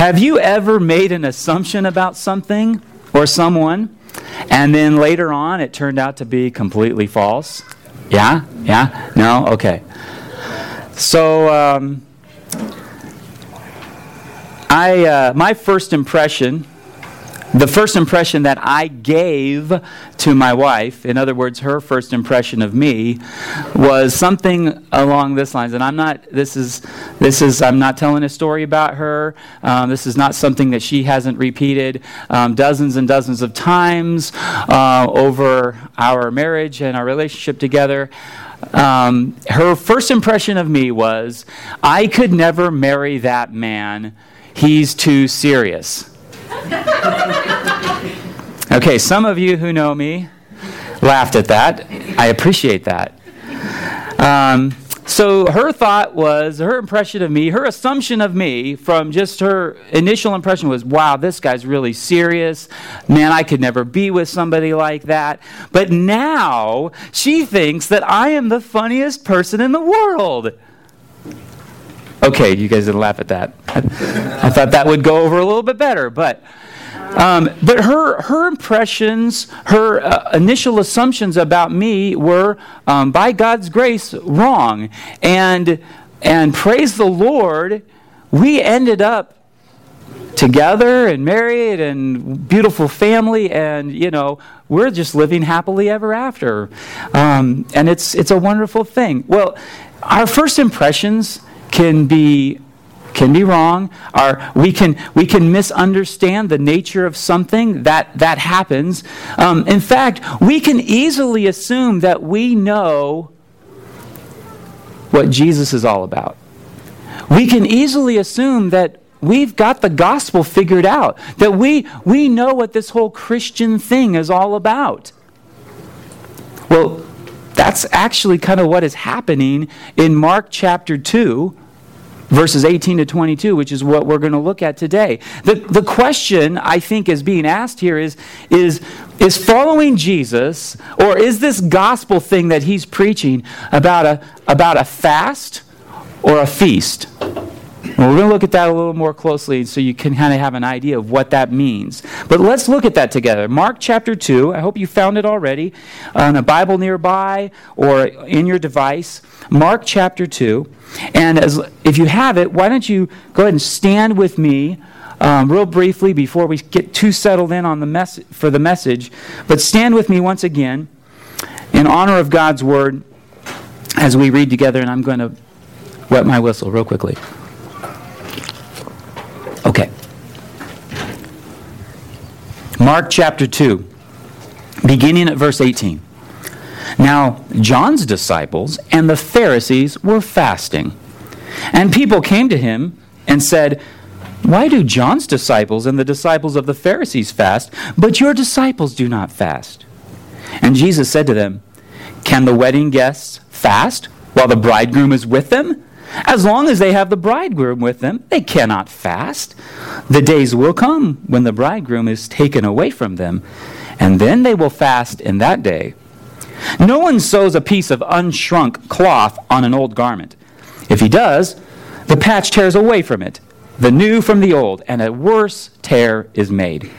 Have you ever made an assumption about something or someone, and then later on it turned out to be completely false? Yeah? Yeah? No? Okay. So, um, I, uh, my first impression the first impression that I gave to my wife, in other words, her first impression of me, was something along this lines. And I'm not, this is, this is, I'm not telling a story about her. Um, this is not something that she hasn't repeated um, dozens and dozens of times uh, over our marriage and our relationship together. Um, her first impression of me was, I could never marry that man. He's too serious. okay, some of you who know me laughed at that. I appreciate that. Um, so her thought was, her impression of me, her assumption of me from just her initial impression was, wow, this guy's really serious. Man, I could never be with somebody like that. But now she thinks that I am the funniest person in the world. Okay, you guys didn't laugh at that. I, I thought that would go over a little bit better, but. Um, but her, her impressions, her uh, initial assumptions about me were, um, by God's grace, wrong. And, and praise the Lord, we ended up together and married and beautiful family and you know we're just living happily ever after um, and it's it's a wonderful thing well our first impressions can be can be wrong or we can we can misunderstand the nature of something that that happens. Um, in fact we can easily assume that we know what jesus is all about. We can easily assume that we've got the gospel figured out that we we know what this whole christian thing is all about. Well that's actually kind of what is happening in mark chapter 2 verses 18 to 22, which is what we're going to look at today. The, the question I think is being asked here is, is, is following Jesus, or is this gospel thing that he's preaching about a, about a fast or a feast? Well, we're going to look at that a little more closely so you can kind of have an idea of what that means. But let's look at that together. Mark chapter 2. I hope you found it already on a Bible nearby or in your device. Mark chapter 2. And as, if you have it, why don't you go ahead and stand with me um, real briefly before we get too settled in on the mess- for the message. But stand with me once again in honor of God's word as we read together, and I'm going to wet my whistle real quickly. Okay. Mark chapter 2, beginning at verse 18. Now, John's disciples and the Pharisees were fasting. And people came to him and said, Why do John's disciples and the disciples of the Pharisees fast, but your disciples do not fast? And Jesus said to them, Can the wedding guests fast while the bridegroom is with them? As long as they have the bridegroom with them, they cannot fast. The days will come when the bridegroom is taken away from them, and then they will fast in that day. No one sews a piece of unshrunk cloth on an old garment. If he does, the patch tears away from it, the new from the old, and a worse tear is made.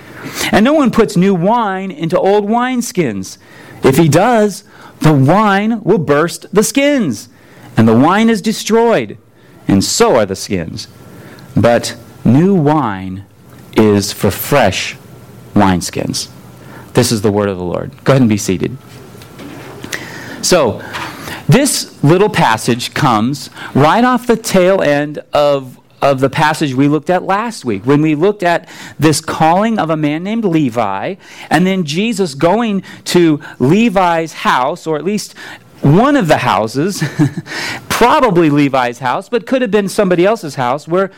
And no one puts new wine into old wineskins. If he does, the wine will burst the skins and the wine is destroyed, and so are the skins. But new wine is for fresh wineskins. This is the word of the Lord. Go ahead and be seated. So, this little passage comes right off the tail end of, of the passage we looked at last week when we looked at this calling of a man named Levi, and then Jesus going to Levi's house, or at least one of the houses, probably Levi's house, but could have been somebody else's house, where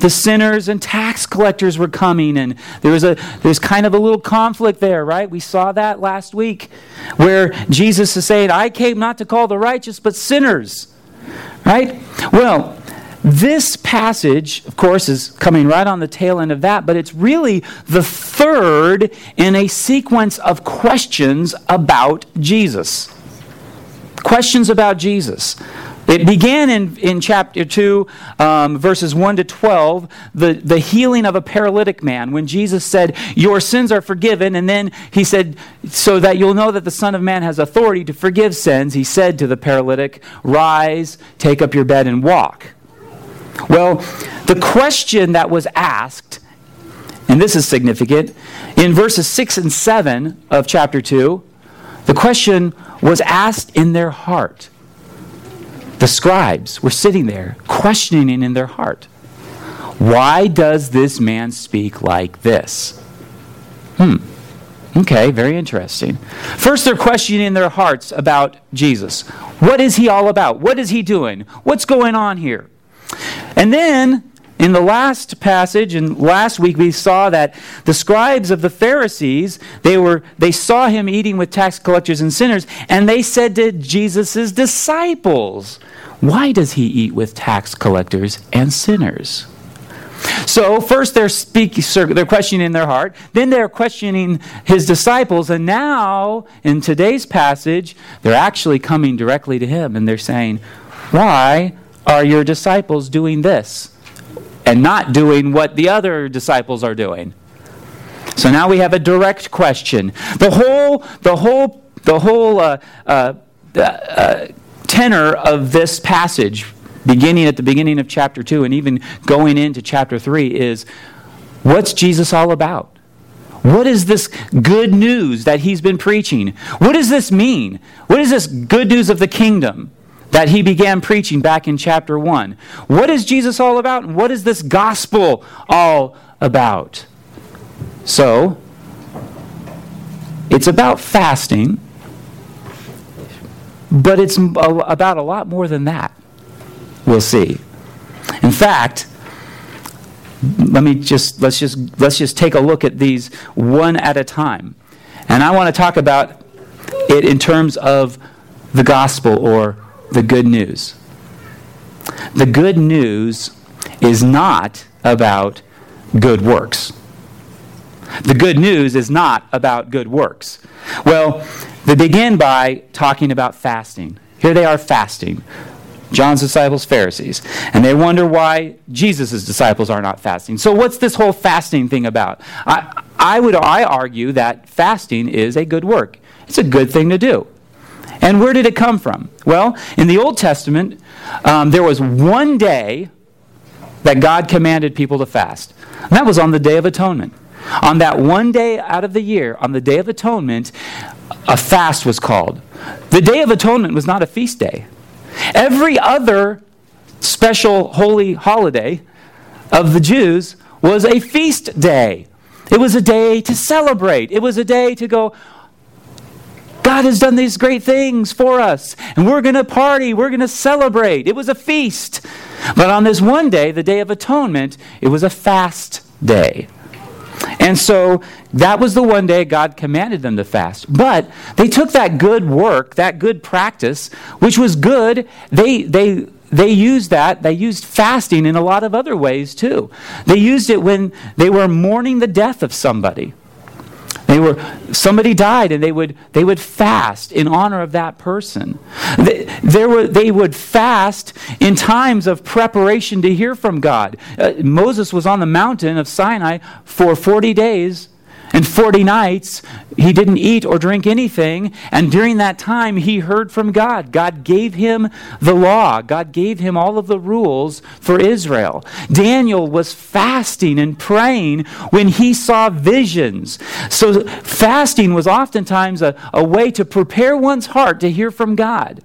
the sinners and tax collectors were coming and there was a there's kind of a little conflict there right? We saw that last week where jesus is saying i came not to call the righteous but sinners right? Well this passage of course is coming right on the tail end of that but it's really the third in a sequence of questions about jesus questions about Jesus. It began in, in chapter 2, um, verses 1 to 12, the, the healing of a paralytic man, when Jesus said, Your sins are forgiven. And then he said, So that you'll know that the Son of Man has authority to forgive sins, he said to the paralytic, Rise, take up your bed, and walk. Well, the question that was asked, and this is significant, in verses 6 and 7 of chapter 2, the question was asked in their heart. The scribes were sitting there, questioning in their heart Why does this man speak like this? Hmm. Okay, very interesting. First, they're questioning in their hearts about Jesus. What is he all about? What is he doing? What's going on here? And then in the last passage and last week we saw that the scribes of the Pharisees, they were they saw him eating with tax collectors and sinners and they said to Jesus' disciples, "Why does he eat with tax collectors and sinners?" So first they're speaking, they're questioning in their heart. Then they're questioning his disciples, and now in today's passage, they're actually coming directly to him, and they're saying, "Why are your disciples doing this?" And not doing what the other disciples are doing. So now we have a direct question. The whole, the whole, the whole uh, uh, uh, tenor of this passage, beginning at the beginning of chapter 2 and even going into chapter 3, is what's Jesus all about? What is this good news that he's been preaching? What does this mean? What is this good news of the kingdom? That he began preaching back in chapter 1. What is Jesus all about? And what is this gospel all about? So, it's about fasting, but it's about a lot more than that. We'll see. In fact, let me just let's just let's just take a look at these one at a time. And I want to talk about it in terms of the gospel or the good news. The good news is not about good works. The good news is not about good works. Well, they begin by talking about fasting. Here they are fasting. John's disciples, Pharisees. And they wonder why Jesus' disciples are not fasting. So, what's this whole fasting thing about? I, I would I argue that fasting is a good work. It's a good thing to do. And where did it come from? Well, in the Old Testament, um, there was one day that God commanded people to fast. And that was on the Day of Atonement. On that one day out of the year, on the Day of Atonement, a fast was called. The Day of Atonement was not a feast day. Every other special holy holiday of the Jews was a feast day. It was a day to celebrate. It was a day to go, God has done these great things for us, and we're going to party, we're going to celebrate. It was a feast. But on this one day, the Day of Atonement, it was a fast day. And so that was the one day God commanded them to fast. But they took that good work, that good practice, which was good, they, they, they used that, they used fasting in a lot of other ways too. They used it when they were mourning the death of somebody. They were somebody died and they would they would fast in honor of that person. They, there were, they would fast in times of preparation to hear from God. Uh, Moses was on the mountain of Sinai for 40 days and 40 nights, he didn't eat or drink anything. And during that time, he heard from God. God gave him the law, God gave him all of the rules for Israel. Daniel was fasting and praying when he saw visions. So, fasting was oftentimes a, a way to prepare one's heart to hear from God.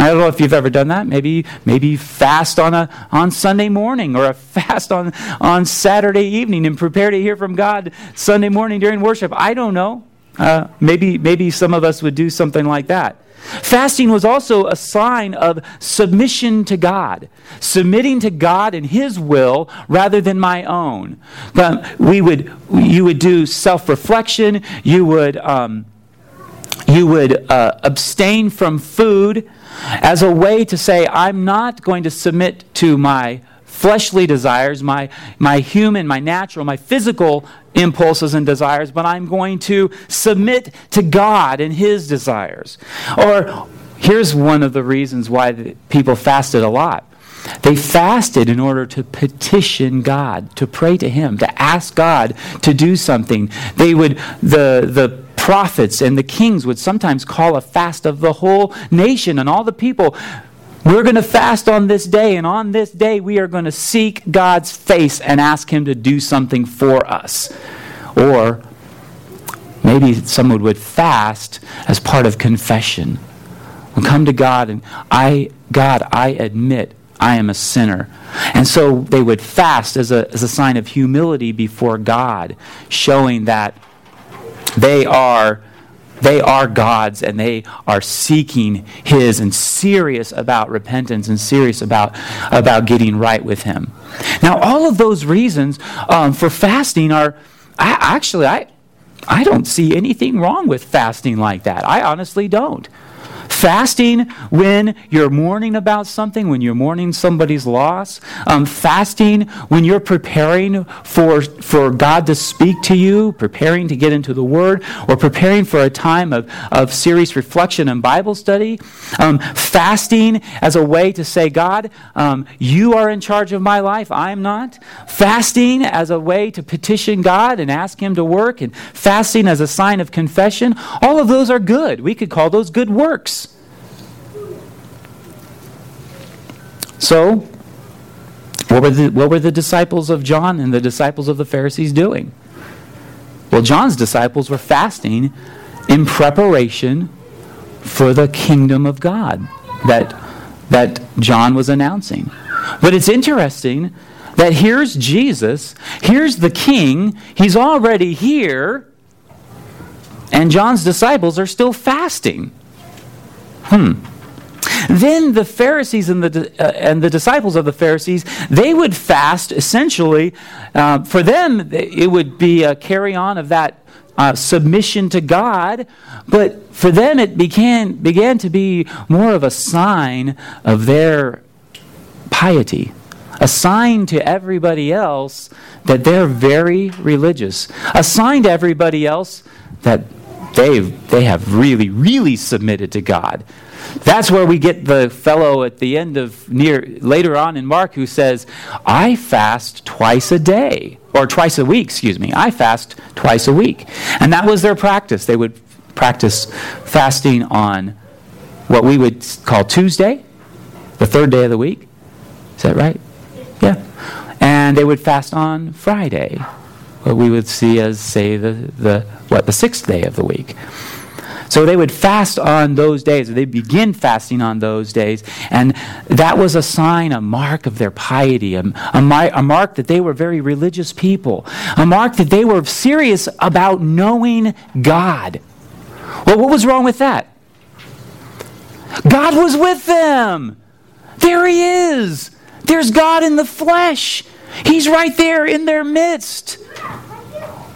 I don't know if you've ever done that. Maybe maybe fast on a on Sunday morning or a fast on on Saturday evening and prepare to hear from God Sunday morning during worship. I don't know. Uh, maybe maybe some of us would do something like that. Fasting was also a sign of submission to God, submitting to God and His will rather than my own. Um, we would, you would do self reflection. You would, um, you would uh, abstain from food as a way to say, I'm not going to submit to my fleshly desires, my, my human, my natural, my physical impulses and desires, but I'm going to submit to God and His desires. Or here's one of the reasons why people fasted a lot. They fasted in order to petition God, to pray to Him, to ask God to do something. They would, the, the prophets and the kings would sometimes call a fast of the whole nation and all the people. We're going to fast on this day, and on this day we are going to seek God's face and ask Him to do something for us. Or maybe someone would fast as part of confession. And come to God and I, God, I admit I am a sinner. And so they would fast as a, as a sign of humility before God, showing that they are they are God's and they are seeking His and serious about repentance and serious about, about getting right with Him. Now, all of those reasons um, for fasting are I, actually, I, I don't see anything wrong with fasting like that. I honestly don't. Fasting when you're mourning about something, when you're mourning somebody's loss. Um, fasting when you're preparing for, for God to speak to you, preparing to get into the Word, or preparing for a time of, of serious reflection and Bible study. Um, fasting as a way to say, God, um, you are in charge of my life, I'm not. Fasting as a way to petition God and ask Him to work, and fasting as a sign of confession. All of those are good. We could call those good works. So, what were, the, what were the disciples of John and the disciples of the Pharisees doing? Well, John's disciples were fasting in preparation for the kingdom of God that, that John was announcing. But it's interesting that here's Jesus, here's the king, he's already here, and John's disciples are still fasting. Hmm. Then the Pharisees and the, uh, and the disciples of the Pharisees, they would fast essentially. Uh, for them, it would be a carry on of that uh, submission to God, but for them it began, began to be more of a sign of their piety, a sign to everybody else that they're very religious, a sign to everybody else that they they have really, really submitted to God. That's where we get the fellow at the end of near later on in Mark who says, I fast twice a day, or twice a week, excuse me. I fast twice a week. And that was their practice. They would practice fasting on what we would call Tuesday, the third day of the week. Is that right? Yeah. And they would fast on Friday, what we would see as, say, the, the what, the sixth day of the week. So they would fast on those days, or they begin fasting on those days, and that was a sign, a mark of their piety, a, a, a mark that they were very religious people, a mark that they were serious about knowing God. Well, what was wrong with that? God was with them. There he is. There's God in the flesh. He's right there in their midst.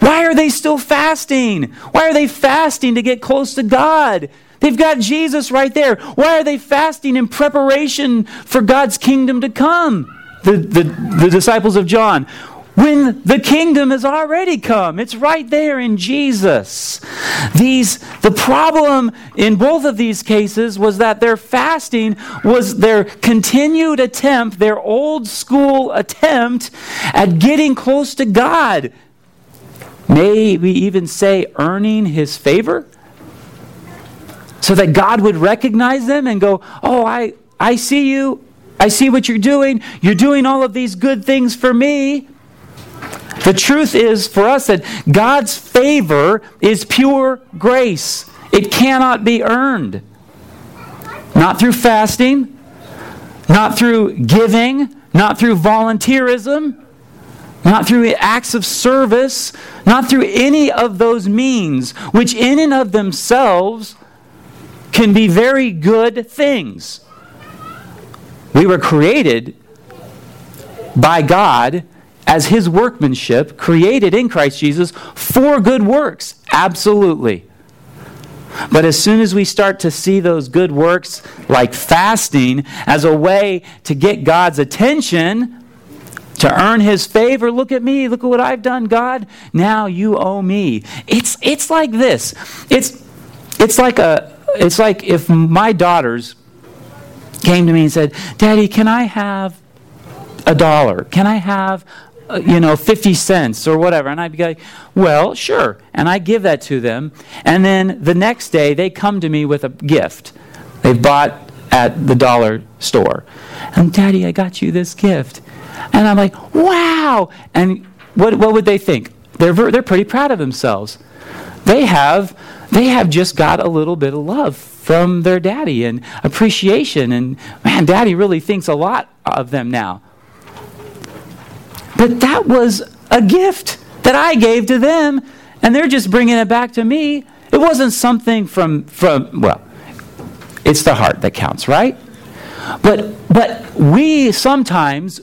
Why are they still fasting? Why are they fasting to get close to God? They've got Jesus right there. Why are they fasting in preparation for God's kingdom to come? The, the, the disciples of John. When the kingdom has already come, it's right there in Jesus. These, the problem in both of these cases was that their fasting was their continued attempt, their old school attempt at getting close to God. May we even say earning his favor? So that God would recognize them and go, Oh, I, I see you. I see what you're doing. You're doing all of these good things for me. The truth is for us that God's favor is pure grace, it cannot be earned. Not through fasting, not through giving, not through volunteerism, not through acts of service, not through any of those means, which in and of themselves can be very good things. We were created by God as His workmanship, created in Christ Jesus for good works. Absolutely. But as soon as we start to see those good works, like fasting, as a way to get God's attention, to earn his favor. Look at me. Look at what I've done, God. Now you owe me. It's, it's like this. It's, it's like a, it's like if my daughters came to me and said, Daddy, can I have a dollar? Can I have, uh, you know, 50 cents or whatever? And I'd be like, well, sure. And I give that to them. And then the next day, they come to me with a gift they've bought at the dollar store. And, Daddy, I got you this gift. And I'm like, wow. And what, what would they think? They're, they're pretty proud of themselves. They have, they have just got a little bit of love from their daddy and appreciation. And man, daddy really thinks a lot of them now. But that was a gift that I gave to them, and they're just bringing it back to me. It wasn't something from, from well, it's the heart that counts, right? But, but we sometimes,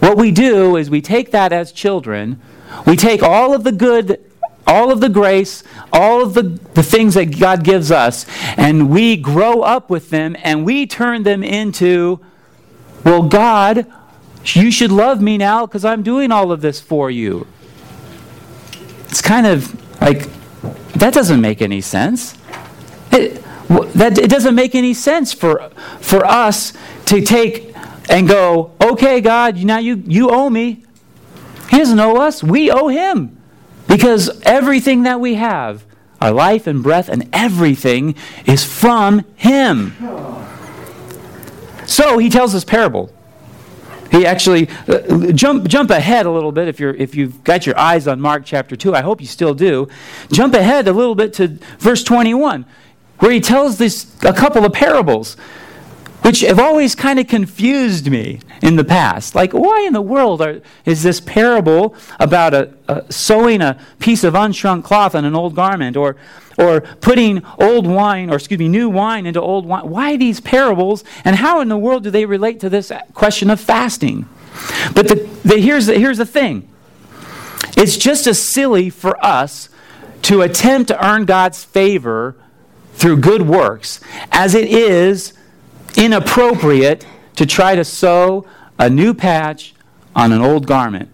what we do is we take that as children, we take all of the good all of the grace, all of the, the things that God gives us, and we grow up with them and we turn them into, well, God, you should love me now because I'm doing all of this for you. It's kind of like, that doesn't make any sense. It, that, it doesn't make any sense for, for us to take and go, okay, God, now you, you owe me. He doesn't owe us, we owe him. Because everything that we have, our life and breath and everything, is from Him. So he tells this parable. He actually uh, jump jump ahead a little bit if you're if you've got your eyes on Mark chapter 2. I hope you still do. Jump ahead a little bit to verse 21 where he tells this a couple of parables which have always kind of confused me in the past. Like, why in the world are, is this parable about a, a, sewing a piece of unshrunk cloth on an old garment or, or putting old wine, or excuse me, new wine into old wine? Why these parables, and how in the world do they relate to this question of fasting? But the, the, here's, the, here's the thing it's just as silly for us to attempt to earn God's favor through good works as it is inappropriate to try to sew a new patch on an old garment.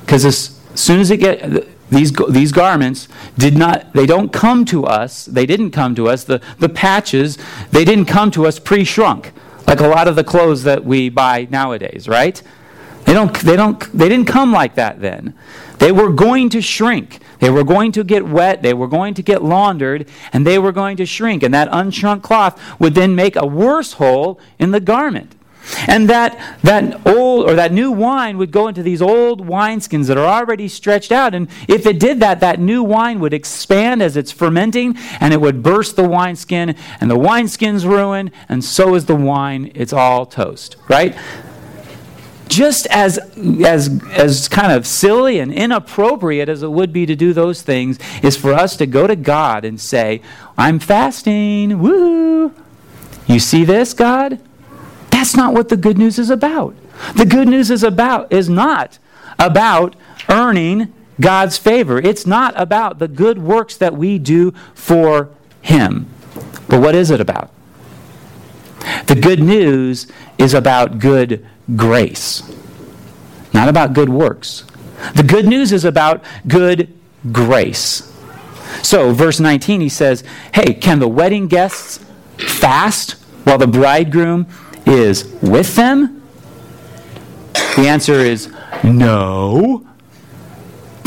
Because as soon as it get these these garments did not they don't come to us they didn't come to us the the patches they didn't come to us pre-shrunk like a lot of the clothes that we buy nowadays right they don't they don't they didn't come like that then they were going to shrink they were going to get wet, they were going to get laundered, and they were going to shrink. And that unshrunk cloth would then make a worse hole in the garment. And that, that old or that new wine would go into these old wineskins that are already stretched out. And if it did that, that new wine would expand as it's fermenting and it would burst the wineskin, and the wineskin's ruined, and so is the wine. It's all toast, right? Just as, as, as kind of silly and inappropriate as it would be to do those things is for us to go to God and say, I'm fasting, woo! You see this, God? That's not what the good news is about. The good news is about is not about earning God's favor. It's not about the good works that we do for him. But what is it about? The good news is about good grace, not about good works. The good news is about good grace. So, verse 19, he says, Hey, can the wedding guests fast while the bridegroom is with them? The answer is no.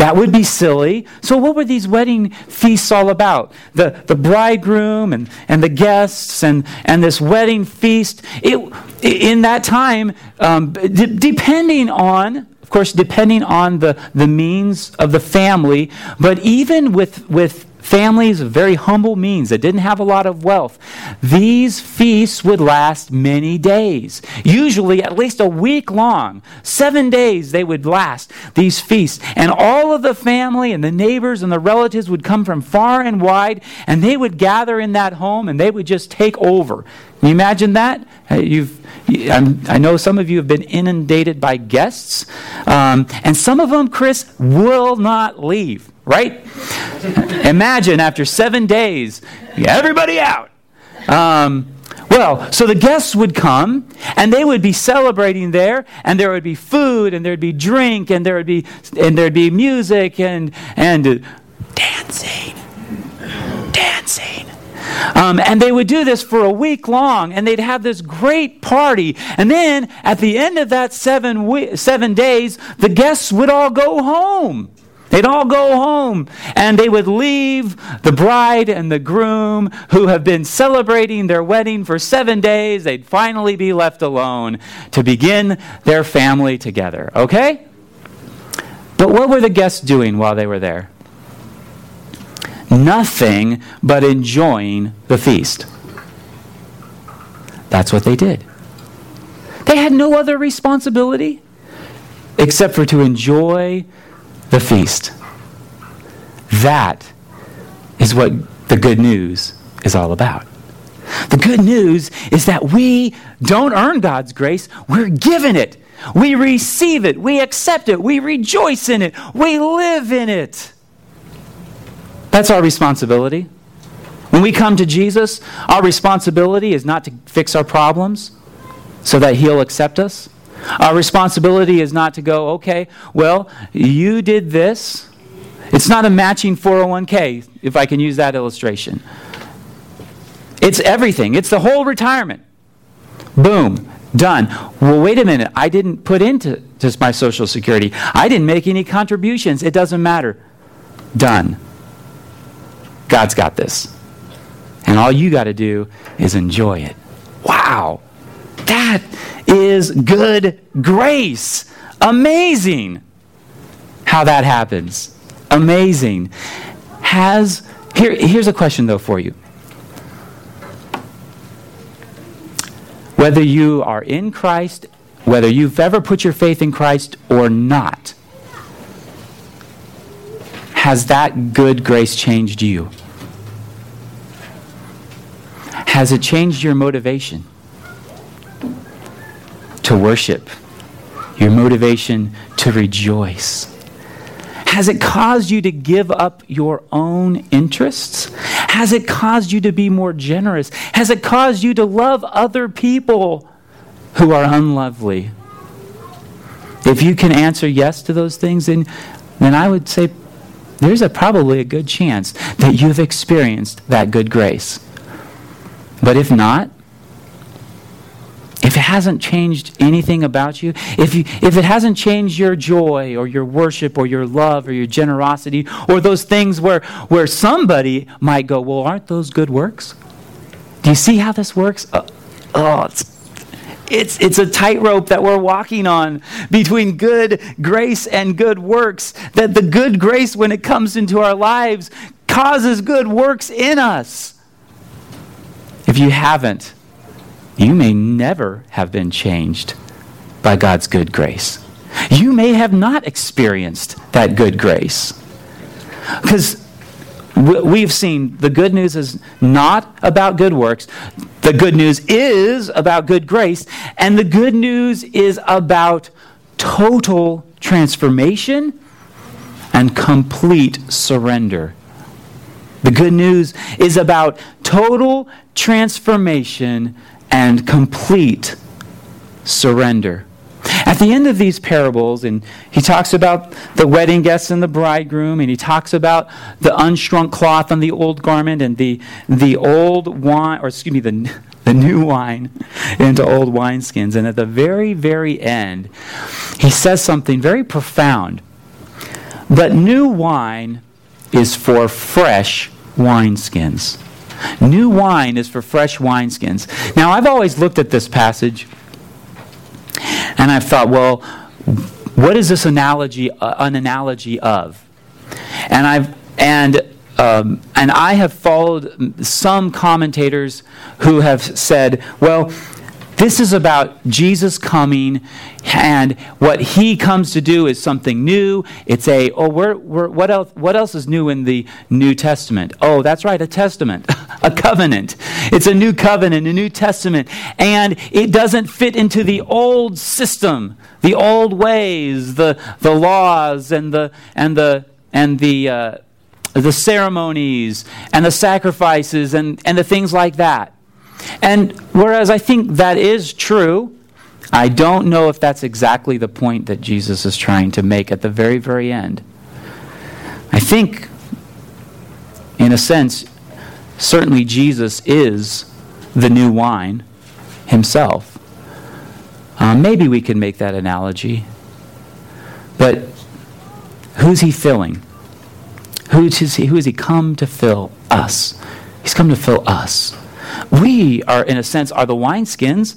That would be silly. So, what were these wedding feasts all about? The, the bridegroom and, and the guests and, and this wedding feast. It, in that time, um, d- depending on, of course, depending on the, the means of the family, but even with, with families of very humble means that didn't have a lot of wealth, these feasts would last many days, usually at least a week long. Seven days they would last, these feasts. And all of the family and the neighbors and the relatives would come from far and wide, and they would gather in that home and they would just take over. Can you imagine that? You've, i know some of you have been inundated by guests, um, and some of them, Chris, will not leave right? Imagine after seven days, everybody out. Um, well, so the guests would come and they would be celebrating there, and there would be food, and there'd be drink, and there would be and there'd be music and and dancing, dancing. Um, and they would do this for a week long, and they'd have this great party. And then at the end of that seven, we- seven days, the guests would all go home. They'd all go home and they would leave the bride and the groom who have been celebrating their wedding for seven days. They'd finally be left alone to begin their family together. Okay? But what were the guests doing while they were there? Nothing but enjoying the feast. That's what they did. They had no other responsibility except for to enjoy the feast. That is what the good news is all about. The good news is that we don't earn God's grace, we're given it. We receive it, we accept it, we rejoice in it, we live in it. That's our responsibility. When we come to Jesus, our responsibility is not to fix our problems so that He'll accept us. Our responsibility is not to go, okay, well, you did this. It's not a matching 401k, if I can use that illustration. It's everything, it's the whole retirement. Boom, done. Well, wait a minute. I didn't put into just my Social Security, I didn't make any contributions. It doesn't matter. Done. God's got this. And all you got to do is enjoy it. Wow. That is good grace. Amazing how that happens. Amazing. Has here, here's a question though for you. Whether you are in Christ, whether you've ever put your faith in Christ or not, has that good grace changed you? Has it changed your motivation? To worship, your motivation to rejoice? Has it caused you to give up your own interests? Has it caused you to be more generous? Has it caused you to love other people who are unlovely? If you can answer yes to those things, then, then I would say there's a, probably a good chance that you've experienced that good grace. But if not, if it hasn't changed anything about you, if, you, if it hasn't changed your joy or your worship or your love or your generosity or those things where, where somebody might go, well, aren't those good works? Do you see how this works? Uh, oh, it's, it's, it's a tightrope that we're walking on between good grace and good works. That the good grace, when it comes into our lives, causes good works in us. If you haven't, you may never have been changed by God's good grace. You may have not experienced that good grace. Because we've seen the good news is not about good works. The good news is about good grace. And the good news is about total transformation and complete surrender. The good news is about total transformation and complete surrender. At the end of these parables, and he talks about the wedding guests and the bridegroom, and he talks about the unshrunk cloth on the old garment and the, the old wine, or excuse me, the, the new wine into old wineskins. And at the very, very end, he says something very profound. But new wine is for fresh wineskins. New wine is for fresh wineskins. Now, I've always looked at this passage and I've thought, well, what is this analogy uh, an analogy of? And I've and um, and I have followed some commentators who have said, well, this is about Jesus coming, and what he comes to do is something new. It's a, oh, we're, we're, what, else, what else is new in the New Testament? Oh, that's right, a testament, a covenant. It's a new covenant, a new testament, and it doesn't fit into the old system, the old ways, the, the laws, and the, and the, and the, uh, the ceremonies, and the sacrifices, and, and the things like that. And whereas I think that is true, I don't know if that's exactly the point that Jesus is trying to make at the very, very end. I think, in a sense, certainly Jesus is the new wine himself. Uh, maybe we can make that analogy. But who's he filling? Who is who has he come to fill us? He's come to fill us. We are, in a sense, are the wineskins.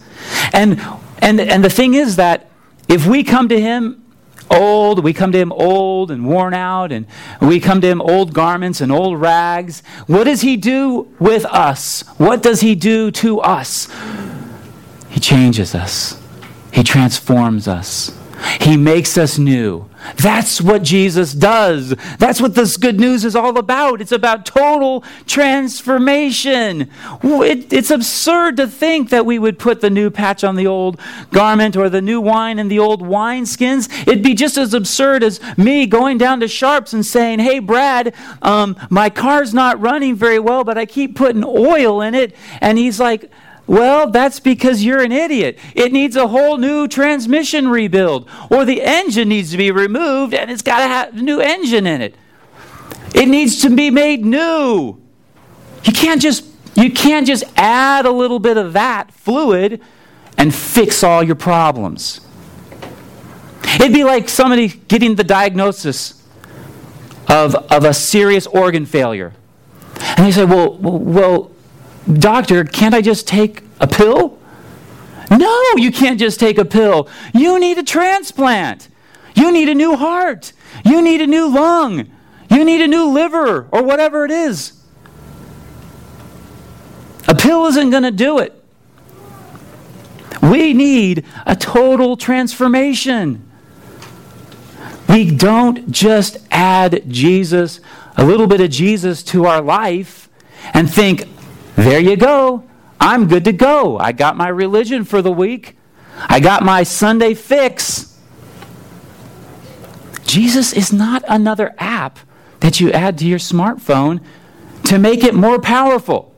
And, and, and the thing is that if we come to him old, we come to him old and worn out, and we come to him old garments and old rags, what does he do with us? What does he do to us? He changes us, he transforms us, he makes us new. That's what Jesus does. That's what this good news is all about. It's about total transformation. It, it's absurd to think that we would put the new patch on the old garment or the new wine in the old wineskins. It'd be just as absurd as me going down to Sharps and saying, Hey, Brad, um, my car's not running very well, but I keep putting oil in it. And he's like, well, that's because you're an idiot. It needs a whole new transmission rebuild, or the engine needs to be removed and it's got to have a new engine in it. It needs to be made new. You can't just you can't just add a little bit of that fluid and fix all your problems. It'd be like somebody getting the diagnosis of, of a serious organ failure. And they say, well, well, Doctor, can't I just take a pill? No, you can't just take a pill. You need a transplant. You need a new heart. You need a new lung. You need a new liver or whatever it is. A pill isn't going to do it. We need a total transformation. We don't just add Jesus, a little bit of Jesus to our life and think, there you go. I'm good to go. I got my religion for the week. I got my Sunday fix. Jesus is not another app that you add to your smartphone to make it more powerful.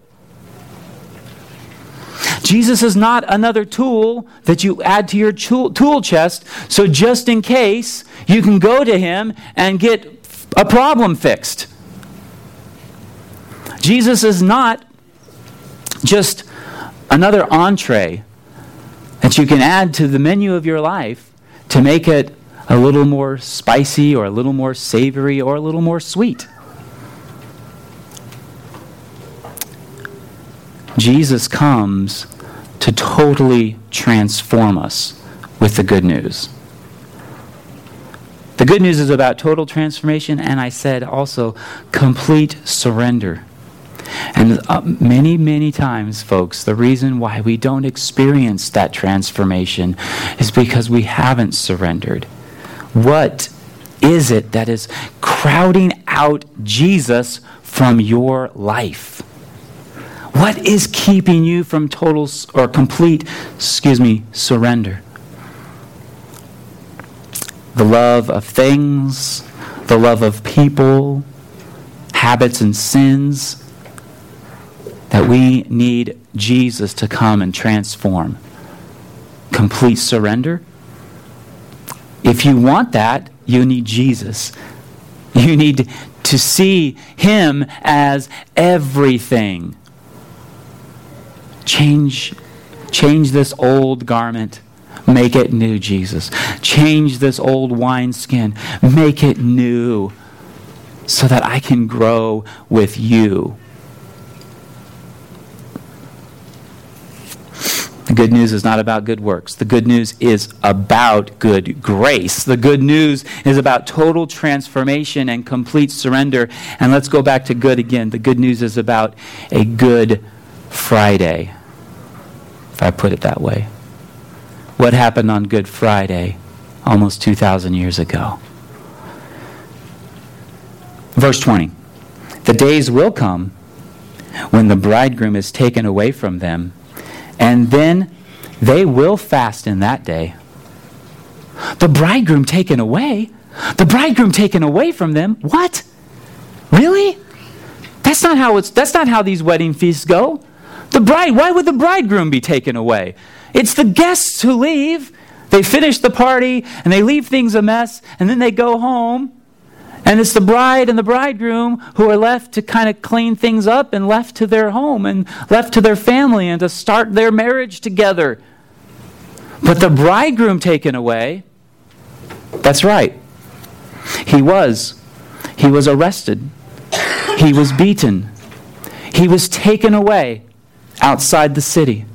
Jesus is not another tool that you add to your tool chest so just in case you can go to him and get a problem fixed. Jesus is not just another entree that you can add to the menu of your life to make it a little more spicy or a little more savory or a little more sweet. Jesus comes to totally transform us with the good news. The good news is about total transformation, and I said also complete surrender. And uh, many, many times, folks, the reason why we don't experience that transformation is because we haven't surrendered. What is it that is crowding out Jesus from your life? What is keeping you from total or complete, excuse me, surrender? The love of things, the love of people, habits and sins, that we need Jesus to come and transform. Complete surrender. If you want that, you need Jesus. You need to see Him as everything. Change, change this old garment. Make it new, Jesus. Change this old wineskin. Make it new so that I can grow with you. The good news is not about good works. The good news is about good grace. The good news is about total transformation and complete surrender. And let's go back to good again. The good news is about a good Friday, if I put it that way. What happened on Good Friday almost 2,000 years ago? Verse 20 The days will come when the bridegroom is taken away from them and then they will fast in that day. The bridegroom taken away? The bridegroom taken away from them? What? Really? That's not how it's that's not how these wedding feasts go. The bride, why would the bridegroom be taken away? It's the guests who leave. They finish the party and they leave things a mess and then they go home And it's the bride and the bridegroom who are left to kind of clean things up and left to their home and left to their family and to start their marriage together. But the bridegroom taken away, that's right. He was. He was arrested. He was beaten. He was taken away outside the city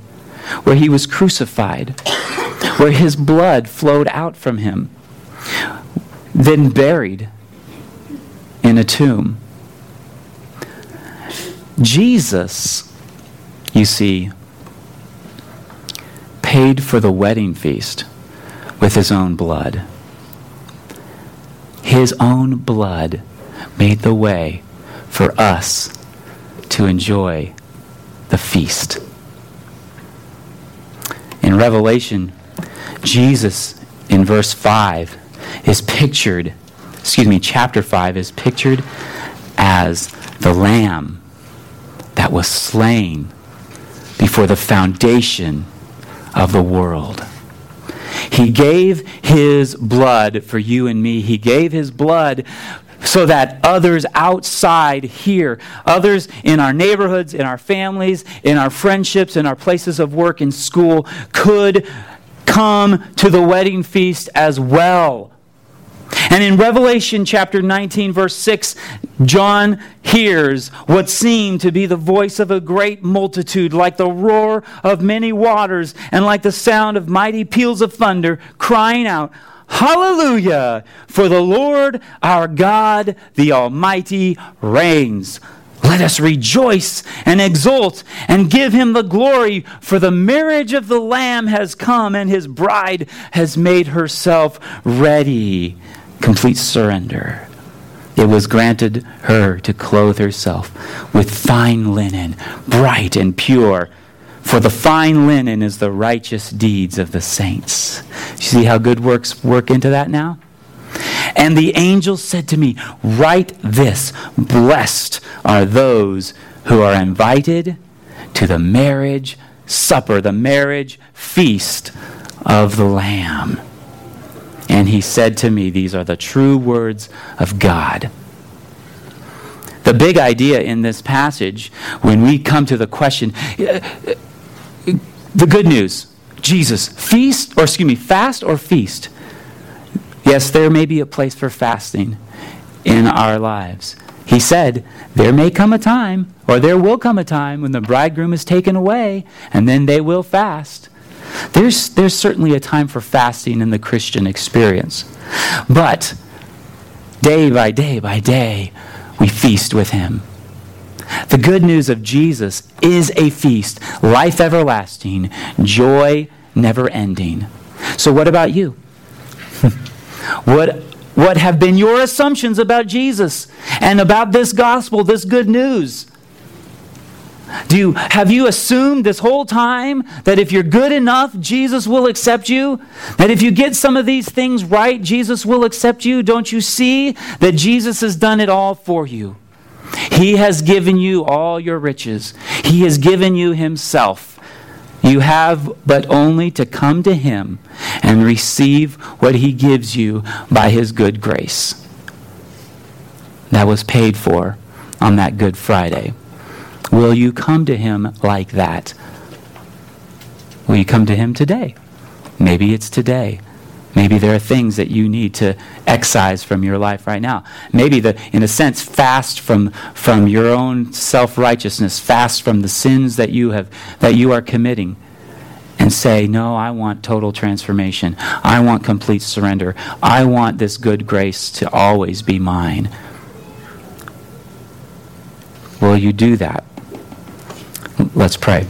where he was crucified, where his blood flowed out from him, then buried in a tomb. Jesus, you see, paid for the wedding feast with his own blood. His own blood made the way for us to enjoy the feast. In Revelation, Jesus in verse 5 is pictured, excuse me, chapter 5 is pictured as the lamb that was slain before the foundation of the world. He gave his blood for you and me. He gave his blood so that others outside here, others in our neighborhoods, in our families, in our friendships, in our places of work, in school, could come to the wedding feast as well. And in Revelation chapter 19, verse 6, John hears what seemed to be the voice of a great multitude, like the roar of many waters, and like the sound of mighty peals of thunder, crying out, Hallelujah! For the Lord our God, the Almighty, reigns. Let us rejoice and exult and give him the glory, for the marriage of the Lamb has come, and his bride has made herself ready. Complete surrender. It was granted her to clothe herself with fine linen, bright and pure for the fine linen is the righteous deeds of the saints. You see how good works work into that now? And the angel said to me, Write this Blessed are those who are invited to the marriage supper, the marriage feast of the Lamb. And he said to me, These are the true words of God. The big idea in this passage, when we come to the question, uh, uh, the good news Jesus, feast, or excuse me, fast or feast? Yes, there may be a place for fasting in our lives. He said, There may come a time, or there will come a time when the bridegroom is taken away, and then they will fast. There's, there's certainly a time for fasting in the Christian experience. But day by day by day, we feast with Him. The good news of Jesus is a feast, life everlasting, joy never ending. So, what about you? what, what have been your assumptions about Jesus and about this gospel, this good news? Do you, have you assumed this whole time that if you're good enough, Jesus will accept you? That if you get some of these things right, Jesus will accept you? Don't you see that Jesus has done it all for you? He has given you all your riches. He has given you Himself. You have but only to come to Him and receive what He gives you by His good grace. That was paid for on that Good Friday. Will you come to Him like that? Will you come to Him today? Maybe it's today. Maybe there are things that you need to excise from your life right now. Maybe the, in a sense, fast from, from your own self-righteousness, fast from the sins that you have that you are committing. And say, No, I want total transformation. I want complete surrender. I want this good grace to always be mine. Will you do that? Let's pray.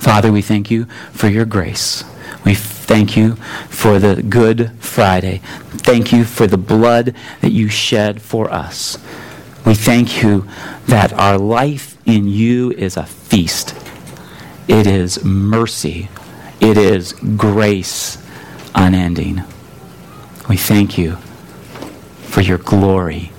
Father, we thank you for your grace. We thank you for the Good Friday. Thank you for the blood that you shed for us. We thank you that our life in you is a feast. It is mercy. It is grace unending. We thank you for your glory